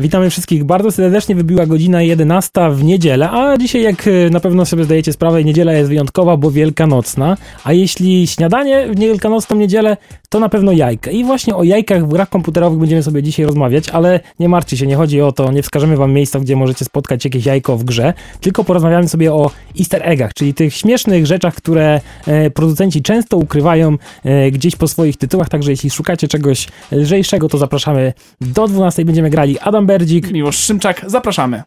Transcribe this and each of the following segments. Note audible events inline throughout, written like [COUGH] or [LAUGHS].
Witamy wszystkich bardzo serdecznie. Wybiła godzina 11 w niedzielę, a dzisiaj, jak e, na pewno sobie zdajecie sprawę, niedziela jest wyjątkowa, bo wielkanocna. A jeśli śniadanie w wielkanocną niedzielę, to na pewno jajka. I właśnie o jajkach w grach komputerowych będziemy sobie dzisiaj rozmawiać, ale nie martwcie się, nie chodzi o to, nie wskażemy wam miejsca, gdzie możecie spotkać jakieś jajko w grze, tylko porozmawiamy sobie o easter eggach, czyli tych śmiesznych rzeczach, które e, producenci często ukrywają e, gdzieś po swoich tytułach, także jeśli szukacie czegoś lżejszego, to zapraszamy do 12, będziemy grali Adam Berdzik, Miłosz Szymczak, zapraszamy.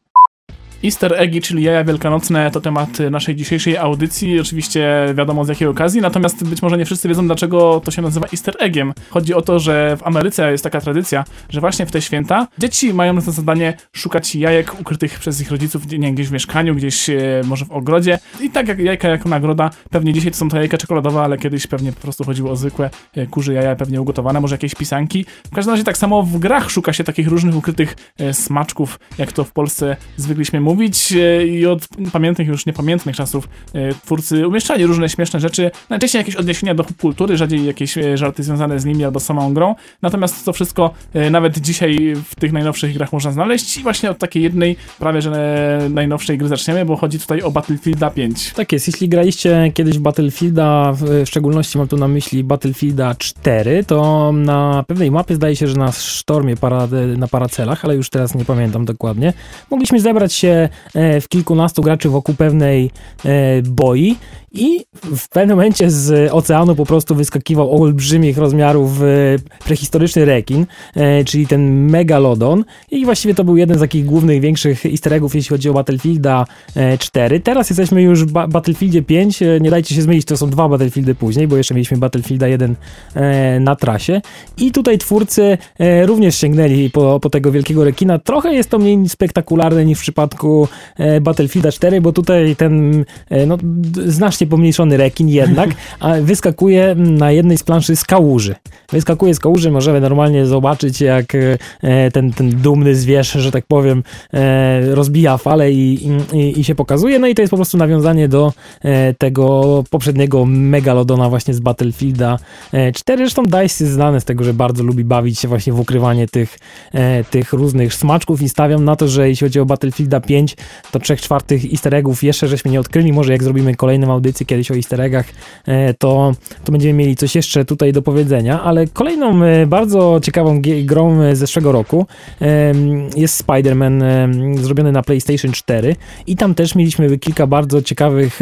Easter eggi, czyli jaja wielkanocne, to temat naszej dzisiejszej audycji. Oczywiście wiadomo z jakiej okazji, natomiast być może nie wszyscy wiedzą, dlaczego to się nazywa Easter eggiem. Chodzi o to, że w Ameryce jest taka tradycja, że właśnie w te święta dzieci mają za zadanie szukać jajek ukrytych przez ich rodziców nie, gdzieś w mieszkaniu, gdzieś e, może w ogrodzie. I tak jak jajka jako nagroda, pewnie dzisiaj to są to jajka czekoladowe, ale kiedyś pewnie po prostu chodziło o zwykłe e, kurze jaja, pewnie ugotowane, może jakieś pisanki. W każdym razie tak samo w grach szuka się takich różnych ukrytych e, smaczków, jak to w Polsce zwykliśmy mówić e, i od pamiętnych, już niepamiętnych czasów e, twórcy umieszczali różne śmieszne rzeczy, najczęściej jakieś odniesienia do kultury, rzadziej jakieś e, żarty związane z nimi albo samą grą, natomiast to wszystko nawet dzisiaj w tych najnowszych grach można znaleźć i właśnie od takiej jednej, prawie że najnowszej gry zaczniemy, bo chodzi tutaj o Battlefielda 5. Tak jest, jeśli graliście kiedyś Battlefielda, w szczególności mam tu na myśli Battlefielda 4, to na pewnej mapie zdaje się, że na sztormie parady, na paracelach, ale już teraz nie pamiętam dokładnie, mogliśmy zebrać się e, w kilkunastu graczy wokół pewnej e, boi i w pewnym momencie z oceanu po prostu wyskakiwał olbrzymich rozmiarów e, prehistoryczny rekin, czyli ten megalodon i właściwie to był jeden z takich głównych, większych easter eggów, jeśli chodzi o Battlefielda e, 4. Teraz jesteśmy już w ba- Battlefieldzie 5, e, nie dajcie się zmylić, to są dwa Battlefieldy później, bo jeszcze mieliśmy Battlefielda 1 e, na trasie i tutaj twórcy również sięgnęli po, po tego wielkiego rekina. Trochę jest to mniej spektakularne niż w przypadku e, Battlefielda 4, bo tutaj ten e, no, znacznie pomniejszony rekin jednak a wyskakuje na jednej z planszy z kałuży. Wyskakuje z kałuży, możemy normalnie zobaczyć jak e, ten, ten dumny zwierz, że tak powiem, rozbija falę i, i, i się pokazuje. No i to jest po prostu nawiązanie do tego poprzedniego megalodona właśnie z Battlefielda e, 4. Zresztą DICE jest znany z tego, że bardzo lubi bawić się właśnie w ukrywanie tych, tych różnych smaczków i stawiam na to, że jeśli chodzi o Battlefielda 5, to trzech czwartych easter eggów jeszcze żeśmy nie odkryli. Może jak zrobimy kolejną audycję kiedyś o easter eggach, e, to, to będziemy mieli coś jeszcze tutaj do powiedzenia, ale kolejną e, bardzo ciekawą grą e, z zeszłego roku jest Spider-Man zrobiony na PlayStation 4 i tam też mieliśmy kilka bardzo ciekawych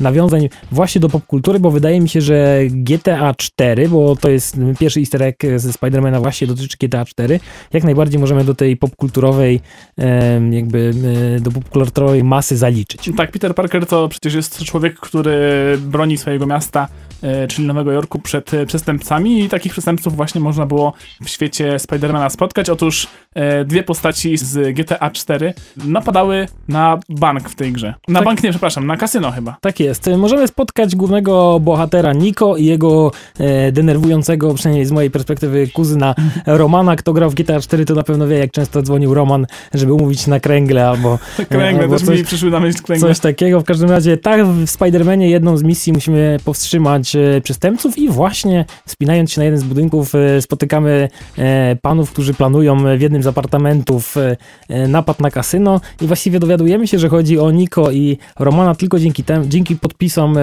nawiązań właśnie do popkultury, bo wydaje mi się, że GTA 4, bo to jest pierwszy easter egg ze Spidermana właśnie dotyczy GTA 4, jak najbardziej możemy do tej popkulturowej jakby do popkulturowej masy zaliczyć. Tak, Peter Parker to przecież jest człowiek, który broni swojego miasta, e, czyli Nowego Jorku, przed e, przestępcami i takich przestępców właśnie można było w świecie Spidermana spotkać. Otóż e, dwie postaci z GTA 4 napadały na bank w tej grze. Na Tak. bank nie, przepraszam, na kasyno chyba. Tak jest. Możemy spotkać głównego bohatera Niko i jego e, denerwującego, przynajmniej z mojej perspektywy, kuzyna Romana. Kto grał w GTA 4, to na pewno wie, jak często dzwonił Roman, żeby umówić na kręgle albo, Kręgle albo też coś, mi przyszły na myśl kręgle. coś takiego. W każdym razie, tak, w Spider-Manie jedną z misji musimy powstrzymać e, przestępców i właśnie wspinając się na jeden z budynków e, spotykamy e, panów, którzy planują w jednym z apartamentów napad na kasyno i właściwie dowiadujemy się, że chodzi o Niko i Romana tylko dzięki tem, dzięki podpisom,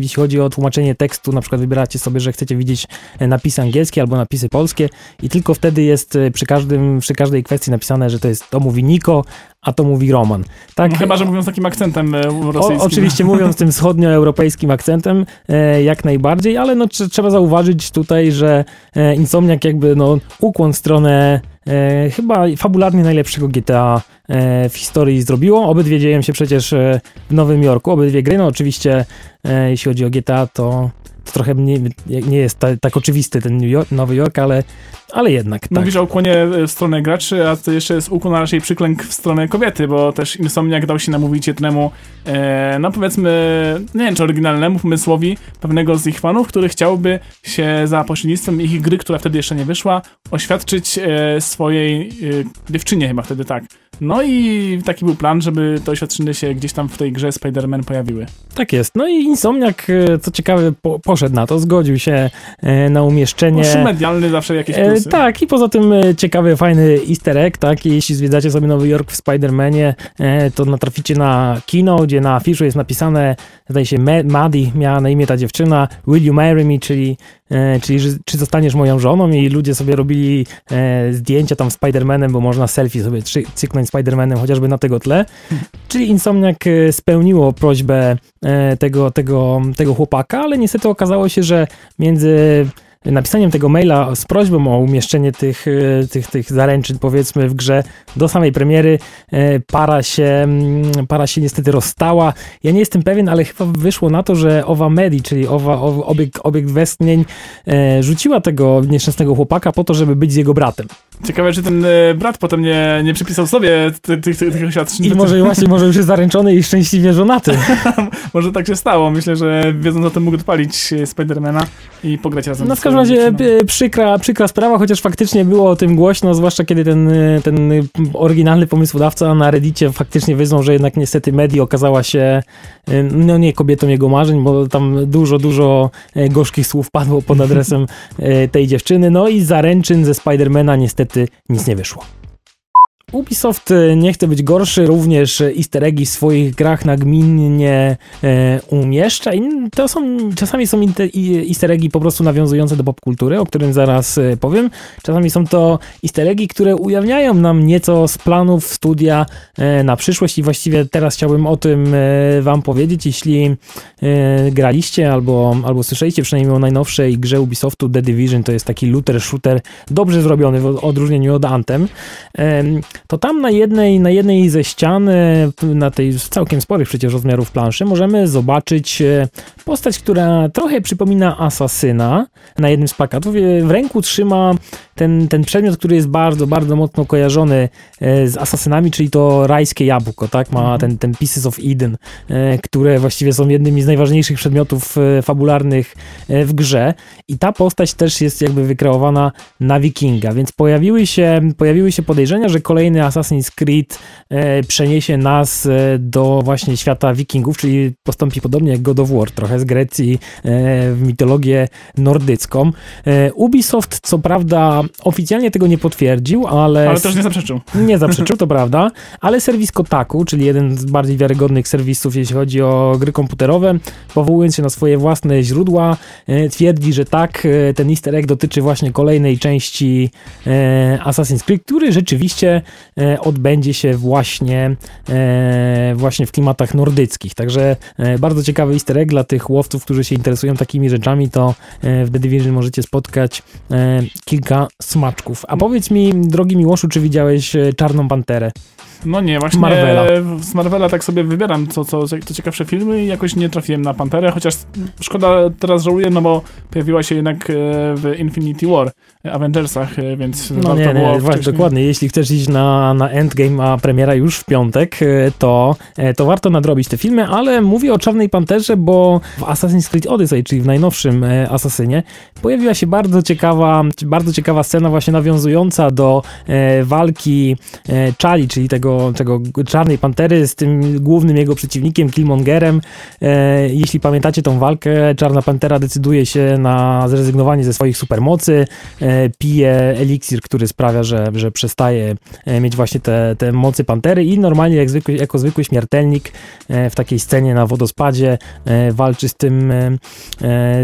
jeśli chodzi o tłumaczenie tekstu, na przykład wybieracie sobie, że chcecie widzieć napisy angielskie albo napisy polskie i tylko wtedy jest przy, każdym, przy każdej kwestii napisane, że to jest to mówi Niko, a to mówi Roman. Tak, No, chyba, że mówią z takim akcentem e, o, rosyjskim. oczywiście [LAUGHS] mówiąc tym wschodnioeuropejskim akcentem, e, jak najbardziej, ale no, tr- trzeba zauważyć tutaj, że e, Insomniac jakby no, ukłon w stronę e, chyba fabularnie najlepszego GTA e, w historii zrobiło. Obydwie dzieją się przecież e, w Nowym Jorku, obydwie gry, no oczywiście e, jeśli chodzi o GTA, to, to trochę nie, nie jest ta, tak oczywisty ten New York, Nowy Jork, ale, ale jednak tak. Mówisz o ukłonie e, w stronę graczy, a to jeszcze jest ukłon, raczej przyklęk w stronę kobiety, bo też Insomniac dał się namówić jednemu, e, no powiedzmy, nie wiem czy oryginalnemu pomysłowi pewnego z ich fanów, który chciałby się za pośrednictwem ich gry, która wtedy jeszcze nie wyszła, oświadczyć e, swojej e, dziewczynie chyba wtedy tak. No i taki był plan, żeby te oświadczyny się gdzieś tam w tej grze Spider-Man pojawiły. Tak jest. No i Insomniak, e, co ciekawe, po, po poszedł na to, zgodził się e, na umieszczenie. Szum medialny zawsze jakieś E, plusy. tak, i poza tym ciekawy, fajny easter egg, tak, jeśli zwiedzacie sobie Nowy Jork w Spider-Manie, to natraficie na kino, gdzie na afiszu jest napisane, zdaje się, Ma- Maddie miała na imię ta dziewczyna, Will you marry me, czyli, czyli czy zostaniesz moją żoną i ludzie sobie robili zdjęcia tam z Spider-Manem, bo można selfie sobie cyknąć z Spider-Manem chociażby na tego tle, czyli Insomniac e, spełniło prośbę e, tego, tego, tego chłopaka, ale niestety okazało się, że między napisaniem tego maila z prośbą o umieszczenie tych, e, tych, tych zaręczyn, powiedzmy, w grze do samej premiery, e, para się, mm, para się niestety rozstała. Ja nie jestem pewien, ale chyba wyszło na to, że owa Medi, czyli owa, obiekt, obiekt westchnień, e, rzuciła tego nieszczęsnego chłopaka po to, żeby być z jego bratem. Ciekawe, czy ten brat potem nie, nie przypisał sobie tych, oświadczeń. I może [LAUGHS] właśnie, może już jest zaręczony i szczęśliwie żonaty. [LAUGHS] Może tak się stało. Myślę, że wiedząc o tym mógł odpalić Spidermana i pograć razem No każdym razie e, przykra, przykra sprawa, chociaż faktycznie było o tym głośno, zwłaszcza kiedy ten, e, ten oryginalny pomysłodawca na Reddicie faktycznie wyznał, że jednak niestety Medi okazała się e, no nie kobietą jego marzeń, bo tam dużo, dużo gorzkich słów padło pod adresem tej dziewczyny, no i zaręczyn ze Spidermana niestety nic nie wyszło. Ubisoft e, nie chce być gorszy, również easter eggi w swoich grach nagminnie e, umieszcza i to są, czasami są i- easter eggi po prostu nawiązujące do popkultury, o którym zaraz e, powiem. Czasami są to easter eggi, które ujawniają nam nieco z planów studia e, na przyszłość i właściwie teraz chciałbym o tym e, wam powiedzieć, jeśli e, graliście albo, albo słyszeliście przynajmniej o najnowszej grze Ubisoftu The Division, to jest taki looter shooter dobrze zrobiony w odróżnieniu od Anthem. To tam na jednej, na jednej ze ścian, e, na tej całkiem sporych przecież rozmiarów planszy, możemy zobaczyć e, postać, która trochę przypomina asasyna na jednym z plakatów. E, W ręku trzyma ten, ten przedmiot, który jest bardzo, bardzo mocno kojarzony e, z asasynami, czyli to rajskie jabłko, tak? Ma Mhm. ten, ten Pieces of Eden, e, które właściwie są jednymi z najważniejszych przedmiotów e, fabularnych w grze. I ta postać też jest jakby wykreowana na wikinga, więc pojawiły się, pojawiły się podejrzenia, że kolejny Assassin's Creed przeniesie nas do właśnie świata wikingów, czyli postąpi podobnie jak God of War, trochę z Grecji w mitologię nordycką. Ubisoft co prawda oficjalnie tego nie potwierdził, ale, Ale też nie zaprzeczył. nie zaprzeczył, [LAUGHS] to prawda, ale serwis Kotaku, czyli jeden z bardziej wiarygodnych serwisów, jeśli chodzi o gry komputerowe, powołując się na swoje własne źródła, e, twierdzi, że tak, e, ten easter egg dotyczy właśnie kolejnej części e, Assassin's Creed, który rzeczywiście odbędzie się właśnie, właśnie w klimatach nordyckich. Także bardzo ciekawy easter egg dla tych łowców, którzy się interesują takimi rzeczami, to w The Division możecie spotkać kilka smaczków. A powiedz mi, drogi Miłoszu, czy widziałeś e, Czarną Panterę? No nie, właśnie Marvela. z Marvela tak sobie wybieram co, co, co ciekawsze filmy i jakoś nie trafiłem na Panterę, chociaż szkoda, teraz żałuję, no bo pojawiła się jednak e, w Infinity War, e, Avengersach, e, więc No warto nie, było nie, właśnie, wcześniej- dokładnie. Jeśli chcesz iść na, na Endgame, a premiera już w piątek, e, to, e, to warto nadrobić te filmy, ale mówię o Czarnej Panterze, bo w Assassin's Creed Odyssey, czyli w najnowszym e, Asasynie, pojawiła się bardzo ciekawa, bardzo ciekawa scena właśnie nawiązująca do e, walki e, czyli tego, tego Czarnej Pantery z tym głównym jego przeciwnikiem, Killmongerem. E, jeśli pamiętacie tą walkę, Czarna Pantera decyduje się na zrezygnowanie ze swoich supermocy, e, pije eliksir, który sprawia, że, że przestaje e, mieć właśnie te, te mocy pantery i normalnie jak zwykły, jako zwykły śmiertelnik e, w takiej scenie na wodospadzie e, walczy z tym,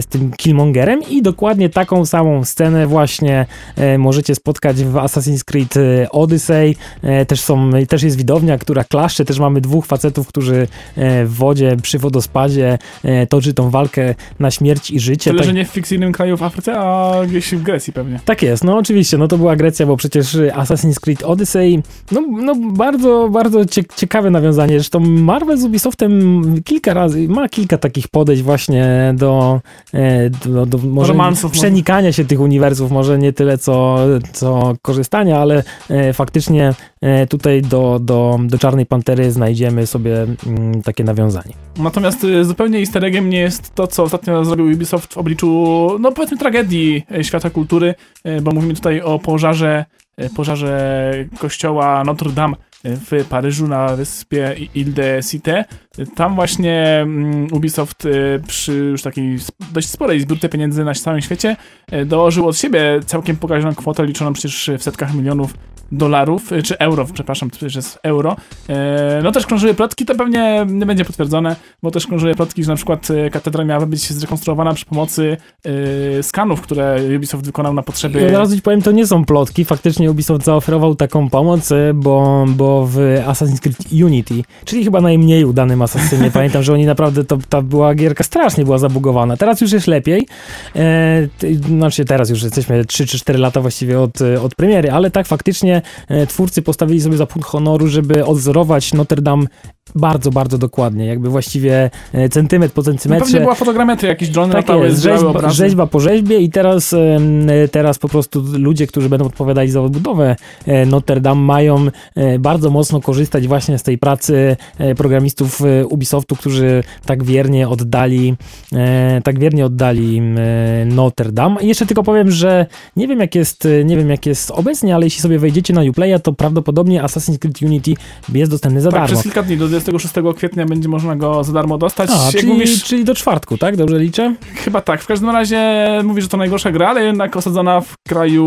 z tym Killmongerem i dokładnie taką samą scenę właśnie możecie spotkać w Assassin's Creed e, Odyssey. E, Też, są, też jest widownia, która klaszcze, też mamy dwóch facetów, którzy e, w wodzie przy wodospadzie e, toczy tą walkę na śmierć i życie. Tyle, Tak- że nie w fikcyjnym kraju w Afryce, a gdzieś w Grecji pewnie. tak jest, no oczywiście, no to była Grecja, bo przecież Assassin's Creed Odyssey, no, no bardzo, bardzo cie, ciekawe nawiązanie. Zresztą Marvel z Ubisoftem kilka razy, ma kilka takich podejść właśnie do, e, do, do może Romansów przenikania się tych uniwersów, może nie tyle co, co korzystania, ale e, faktycznie e, tutaj do, do, do Czarnej Pantery znajdziemy sobie mm, takie nawiązanie. Natomiast y, zupełnie easter eggiem nie jest to, co ostatnio zrobił Ubisoft w obliczu, no powiedzmy, tragedii e, świata kultury, e, bo mówimy tutaj o pożarze, e, pożarze kościoła Notre Dame e, w Paryżu na wyspie Ile de Cité. Tam właśnie mm, Ubisoft przy już takiej dość sporej zbiórce pieniędzy na całym świecie dołożył od siebie całkiem pokaźną kwotę liczoną przecież w setkach milionów dolarów, czy euro, przepraszam, to przecież jest euro. No też krążyły plotki, to pewnie nie będzie potwierdzone, bo też krążyły plotki, że na przykład katedra miała być zrekonstruowana przy pomocy skanów, które Ubisoft wykonał na potrzeby... Ja ci powiem, to nie są plotki, faktycznie Ubisoft zaoferował taką pomoc, bo, bo w Assassin's Creed Unity, czyli chyba najmniej udanym Assassinie, [LAUGHS] pamiętam, że oni naprawdę, to, ta była gierka strasznie była zabugowana. Teraz już jest lepiej, e, znaczy teraz już jesteśmy 3 czy 4 lata właściwie od, od premiery, ale tak faktycznie e, twórcy postawili sobie za punkt honoru, żeby odzorować Notre Dame bardzo, bardzo dokładnie, jakby właściwie e, centymetr po centymetrze. No pewnie była fotogrametria, jakieś drony tak latały, jest, rzeźba, rzeźba po rzeźbie i teraz, teraz po prostu ludzie, którzy będą odpowiadali za odbudowę e, Notre Dame mają e, bardzo mocno korzystać właśnie z tej pracy programistów Ubisoftu, którzy tak wiernie oddali tak wiernie oddali Notre Dame. I jeszcze tylko powiem, że nie wiem jak jest, nie wiem jak jest obecnie, ale jeśli sobie wejdziecie na Uplaya, to prawdopodobnie Assassin's Creed Unity jest dostępny za tak, darmo. przez kilka dni do 26 kwietnia będzie można go za darmo dostać. A, czyli, mówisz, czyli do czwartku, tak? Dobrze liczę? Chyba tak. W każdym razie mówisz, że to najgorsza gra, ale jednak osadzona w kraju,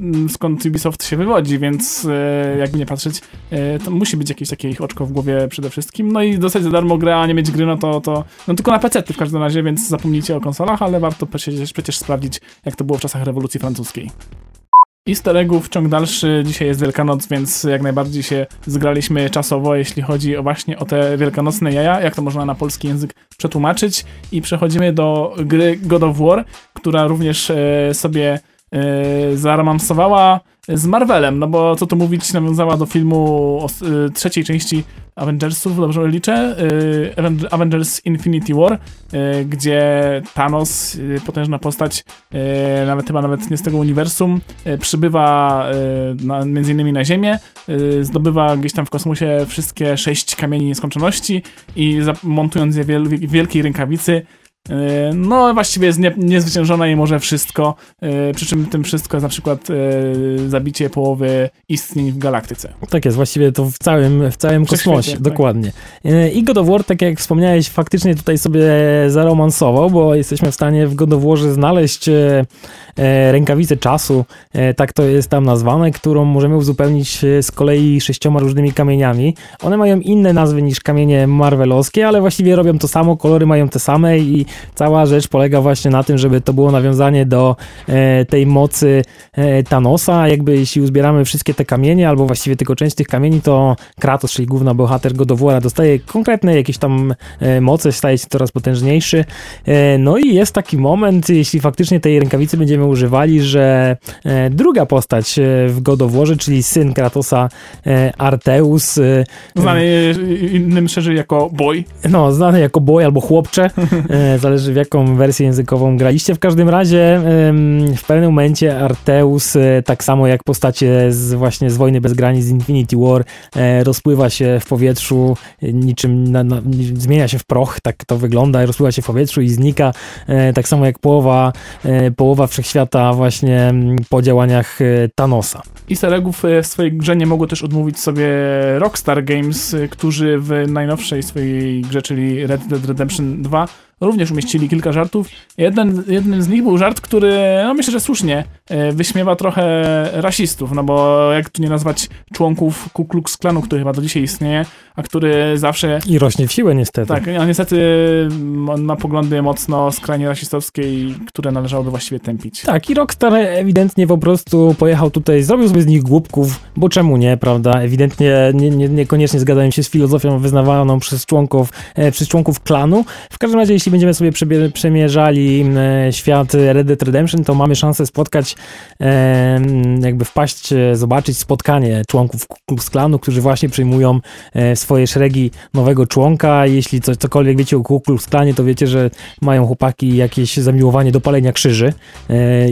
mm, skąd Ubisoft się wywodzi, więc e, jakby nie patrzeć, e, to musi być jakieś takie ich oczko w głowie przede wszystkim. No i dostać za darmo grę, a nie mieć gry, no to, to no tylko na PC w każdym razie, więc zapomnijcie o konsolach, ale warto przecież, przecież sprawdzić, jak to było w czasach rewolucji francuskiej. Easter eggów ciąg dalszy. Dzisiaj jest Wielkanoc, więc jak najbardziej się zgraliśmy czasowo, jeśli chodzi właśnie o te wielkanocne jaja, jak to można na polski język przetłumaczyć. I przechodzimy do gry God of War, która również e, sobie e, zaromansowała z Marvelem, no bo co tu mówić, nawiązała do filmu o, y, trzeciej części Avengersów, dobrze liczę, y, Avengers Infinity War, gdzie Thanos, potężna postać, nawet chyba nawet nie z tego uniwersum, przybywa na, między innymi na Ziemię, zdobywa gdzieś tam w kosmosie wszystkie sześć kamieni nieskończoności i montując je w wielkiej rękawicy, E, no, właściwie jest nie, niezwyciężona i może wszystko, e, przy czym tym wszystko jest na przykład e, zabicie połowy istnień w galaktyce. Tak jest, właściwie to w całym, w całym kosmosie, tak. dokładnie. I God of War, tak jak wspomniałeś, faktycznie tutaj sobie zaromansował, bo jesteśmy w stanie w God of Warze znaleźć rękawicę czasu, tak to jest tam nazwane, którą możemy uzupełnić z kolei sześcioma różnymi kamieniami. One mają inne nazwy niż kamienie marvelowskie, ale właściwie robią to samo, kolory mają te same i cała rzecz polega właśnie na tym, żeby to było nawiązanie do e, tej mocy e, Thanosa. Jakby jeśli uzbieramy wszystkie te kamienie, albo właściwie tylko część tych kamieni, to Kratos, czyli główna bohater God of War, dostaje konkretne jakieś tam e, moce, staje się coraz potężniejszy. E, no i jest taki moment, jeśli faktycznie tej rękawicy będziemy używali, że e, druga postać e, w God of War, czyli syn Kratosa, Arteus. Znany innym szerzej jako boy. No, znany jako boy albo chłopcze. Zależy w jaką wersję językową graliście. W każdym razie w pewnym momencie Arteus, e, tak samo jak postacie z właśnie z Wojny Bez Granic, z Infinity War, e, rozpływa się w powietrzu, e, niczym na, na, zmienia się w proch, tak to wygląda, rozpływa się w powietrzu i znika, tak samo jak połowa, połowa wszechświata właśnie po działaniach Thanosa. Easter eggów w swojej grze nie mogło też odmówić sobie Rockstar Games, którzy w najnowszej swojej grze, czyli Red Dead Redemption 2 również umieścili kilka żartów. Jeden, jednym z nich był żart, który, no myślę, że słusznie, wyśmiewa trochę rasistów, no bo jak tu nie nazwać członków Ku Klux Klanu, który chyba do dzisiaj istnieje, a który zawsze... I rośnie w siłę niestety. Tak, a niestety on ma poglądy mocno skrajnie rasistowskie, które należałoby właściwie tępić. Tak, i Rockstar ewidentnie po prostu pojechał tutaj, zrobił sobie z nich głupków, bo czemu nie, prawda? Ewidentnie nie, nie, niekoniecznie zgadzają się z filozofią wyznawaną przez członków, e, przez członków klanu. W każdym razie, jeśli będziemy sobie przemierzali e, świat Red Dead Redemption, to mamy szansę spotkać, e, jakby wpaść, e, zobaczyć spotkanie członków Klux Klanu, którzy właśnie przyjmują swoje szeregi nowego członka. Jeśli co, cokolwiek wiecie o Klux Klanie, to wiecie, że mają chłopaki jakieś zamiłowanie do palenia krzyży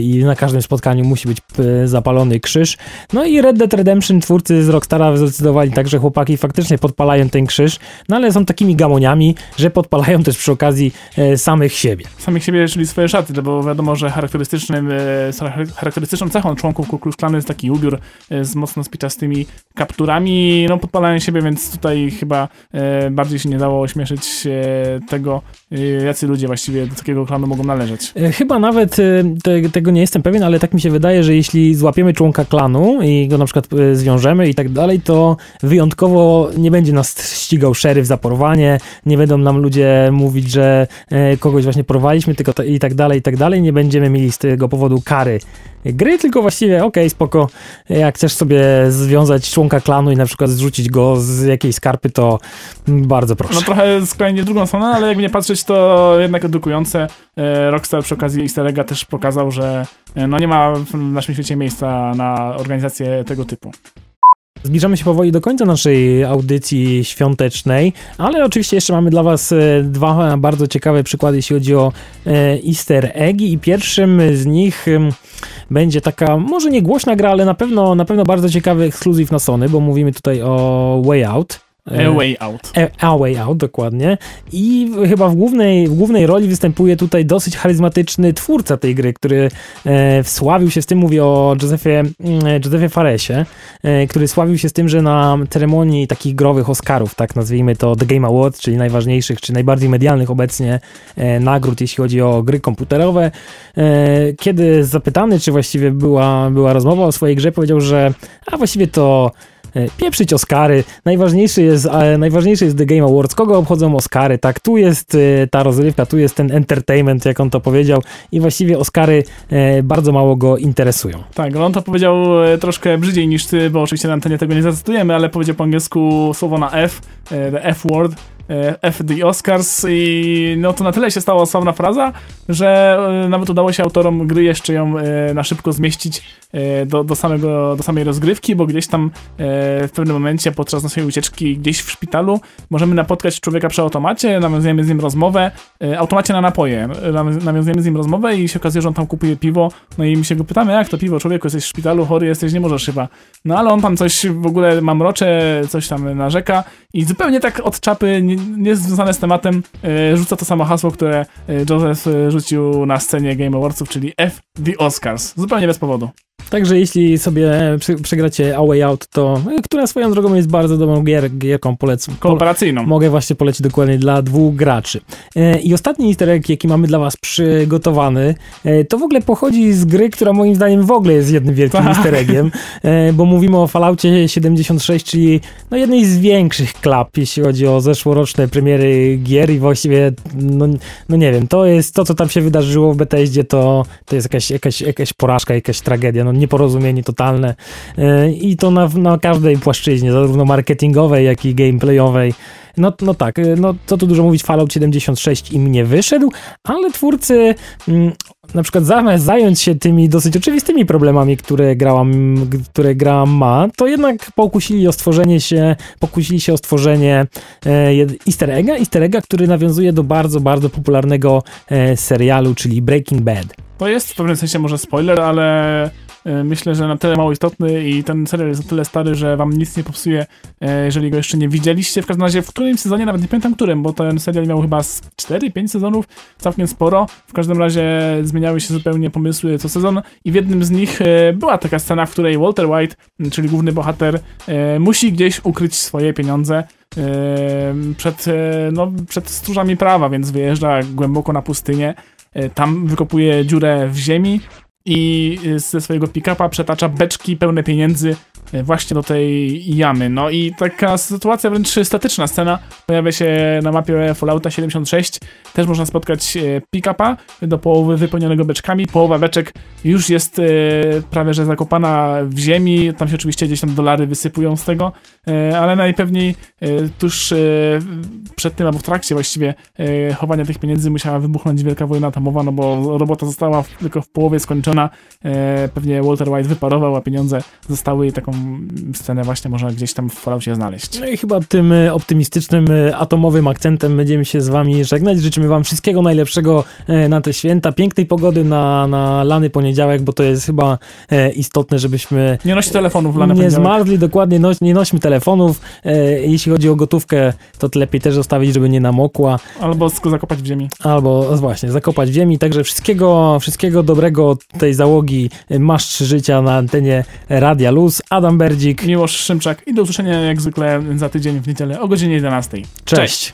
i na każdym spotkaniu musi być zapalony krzyż. No i Red Dead Redemption twórcy z Rockstara zdecydowali tak, że chłopaki faktycznie podpalają ten krzyż, no ale są takimi gamoniami, że podpalają też przy okazji E, samych siebie. Samych siebie, czyli swoje szaty, no bo wiadomo, że charakterystycznym, e, charakterystyczną cechą członków Ku Klux Klanu jest taki ubiór e, z mocno spiczastymi kapturami, no podpalają siebie, więc tutaj chyba e, bardziej się nie dało ośmieszyć e, tego, jacy ludzie właściwie do takiego klanu mogą należeć. Chyba nawet te, tego nie jestem pewien, ale tak mi się wydaje, że jeśli złapiemy członka klanu i go na przykład zwiążemy i tak dalej, to wyjątkowo nie będzie nas ścigał szeryf za porwanie, nie będą nam ludzie mówić, że kogoś właśnie porwaliśmy tylko to, i tak dalej, i tak dalej, nie będziemy mieli z tego powodu kary gry, tylko właściwie okej, spoko, jak chcesz sobie związać członka klanu i na przykład zrzucić go z jakiejś skarpy, to bardzo proszę. No trochę skrajnie drugą stronę, ale jakby nie patrzeć, to jednak edukujące. E, Rockstar przy okazji Easter egga też pokazał, że e, no nie ma w naszym świecie miejsca na organizację tego typu. Zbliżamy się powoli do końca naszej audycji świątecznej, ale oczywiście jeszcze mamy dla Was e, dwa bardzo ciekawe przykłady, jeśli chodzi o e, easter eggi i pierwszym z nich będzie taka, może nie głośna gra, ale na pewno, na pewno bardzo ciekawy ekskluzyw na Sony, bo mówimy tutaj o Way Out. E, A Way Out. A, A Way Out, dokładnie. I chyba w głównej, w głównej roli występuje tutaj dosyć charyzmatyczny twórca tej gry, który e, wsławił się z tym, mówię o Josephie, mm, Josephie Faresie, e, który sławił się z tym, że na ceremonii takich growych Oscarów, tak nazwijmy to The Game Awards, czyli najważniejszych, czy najbardziej medialnych obecnie e, nagród, jeśli chodzi o gry komputerowe, e, kiedy zapytany, czy właściwie była, była rozmowa o swojej grze, powiedział, że a właściwie to e, pieprzyć Oscary. Najważniejszy jest, e, najważniejszy jest The Game Awards. Kogo obchodzą Oscary? Tak, tu jest e, ta rozrywka, tu jest ten entertainment, jak on to powiedział i właściwie Oscary e, bardzo mało go interesują. Tak, on to powiedział e, troszkę brzydziej niż ty, bo oczywiście na antenie tego nie zacytujemy, ale powiedział po angielsku słowo na F, e, the F word, e, F the Oscars i no to na tyle się stała sławna fraza, że e, nawet udało się autorom gry jeszcze ją e, na szybko zmieścić do, do, samego, do samej rozgrywki, bo gdzieś tam w pewnym momencie podczas naszej ucieczki gdzieś w szpitalu możemy napotkać człowieka przy automacie, nawiązujemy z nim rozmowę, automacie na napoje, nawią- nawiązujemy z nim rozmowę i się okazuje, że on tam kupuje piwo, no i my się go pytamy, jak to piwo, człowieku, jesteś w szpitalu, chory jesteś, nie możesz chyba. No ale on tam coś w ogóle mamrocze, coś tam narzeka i zupełnie tak od czapy, nie, nie związane z tematem, e, rzuca to samo hasło, które e, Joseph e, rzucił na scenie Game Awardsów, czyli F the Oscars. Zupełnie bez powodu. Także jeśli sobie przegracie A Way Out, to która swoją drogą jest bardzo dobrą gier, gierką, polecam. Po, Kooperacyjną. Mogę właśnie polecić dokładnie dla dwóch graczy. E, I ostatni easter egg, jaki mamy dla was przygotowany, e, to w ogóle pochodzi z gry, która moim zdaniem w ogóle jest jednym wielkim Tak. easter eggiem, e, bo mówimy o Falloutie 76, czyli no jednej z większych klap, jeśli chodzi o zeszłoroczne premiery gier i właściwie, no, no nie wiem, to jest to, co tam się wydarzyło w Bethesdzie, to, to jest jakaś, jakaś, jakaś porażka, jakaś tragedia, no nieporozumienie totalne E, i to na, na każdej płaszczyźnie, zarówno marketingowej, jak i gameplayowej. No, no tak, e, no co tu dużo mówić, Fallout 76 im nie wyszedł, ale twórcy mm, na przykład zamiast zająć się tymi dosyć oczywistymi problemami, które gra, które gra ma, to jednak pokusili o stworzenie się, pokusili się o stworzenie e, easter egga, easter egga, który nawiązuje do bardzo, bardzo popularnego e, serialu, czyli Breaking Bad. To jest w pewnym sensie może spoiler, ale myślę, że na tyle mało istotny i ten serial jest na tyle stary, że wam nic nie popsuje, e, jeżeli go jeszcze nie widzieliście. W każdym razie w którym sezonie, nawet nie pamiętam którym, bo ten serial miał chyba z 4-5 sezonów, całkiem sporo. W każdym razie zmieniały się zupełnie pomysły co sezon i w jednym z nich e, była taka scena, w której Walter White, czyli główny bohater, e, musi gdzieś ukryć swoje pieniądze e, przed, e, no, przed stróżami prawa, więc wyjeżdża głęboko na pustynię. E, Tam wykopuje dziurę w ziemi i e, ze swojego pick-upa przetacza beczki pełne pieniędzy właśnie do tej jamy. No i taka sytuacja wręcz statyczna scena pojawia się na mapie Fallouta 76. Też można spotkać e, pick-upa do połowy wypełnionego beczkami. Połowa beczek już jest e, prawie że zakopana w ziemi. Tam się oczywiście gdzieś tam dolary wysypują z tego, e, ale najpewniej e, tuż e, przed tym, albo w trakcie właściwie e, chowania tych pieniędzy musiała wybuchnąć wielka wojna atomowa, no bo robota została tylko w połowie skończona. E, pewnie Walter White wyparował, a pieniądze zostały i taką taką scenę właśnie można gdzieś tam w Falloutie znaleźć. No i chyba tym e, optymistycznym, e, atomowym akcentem będziemy się z wami żegnać. Życzymy wam wszystkiego najlepszego e, na te święta, pięknej pogody na, na lany poniedziałek, bo to jest chyba istotne, żebyśmy Nie nosi telefonów w lane nie zmarzli, dokładnie, noś, nie nośmy telefonów. Jeśli chodzi o gotówkę, to lepiej też zostawić, żeby nie namokła, Albo zakopać w ziemi. albo właśnie zakopać w ziemi. Także wszystkiego, wszystkiego dobrego tej załogi Masz Życia na antenie Radia Luz. Adam Berdzik, Miłosz Szymczak i do usłyszenia jak zwykle za tydzień w niedzielę o godzinie 11. cześć.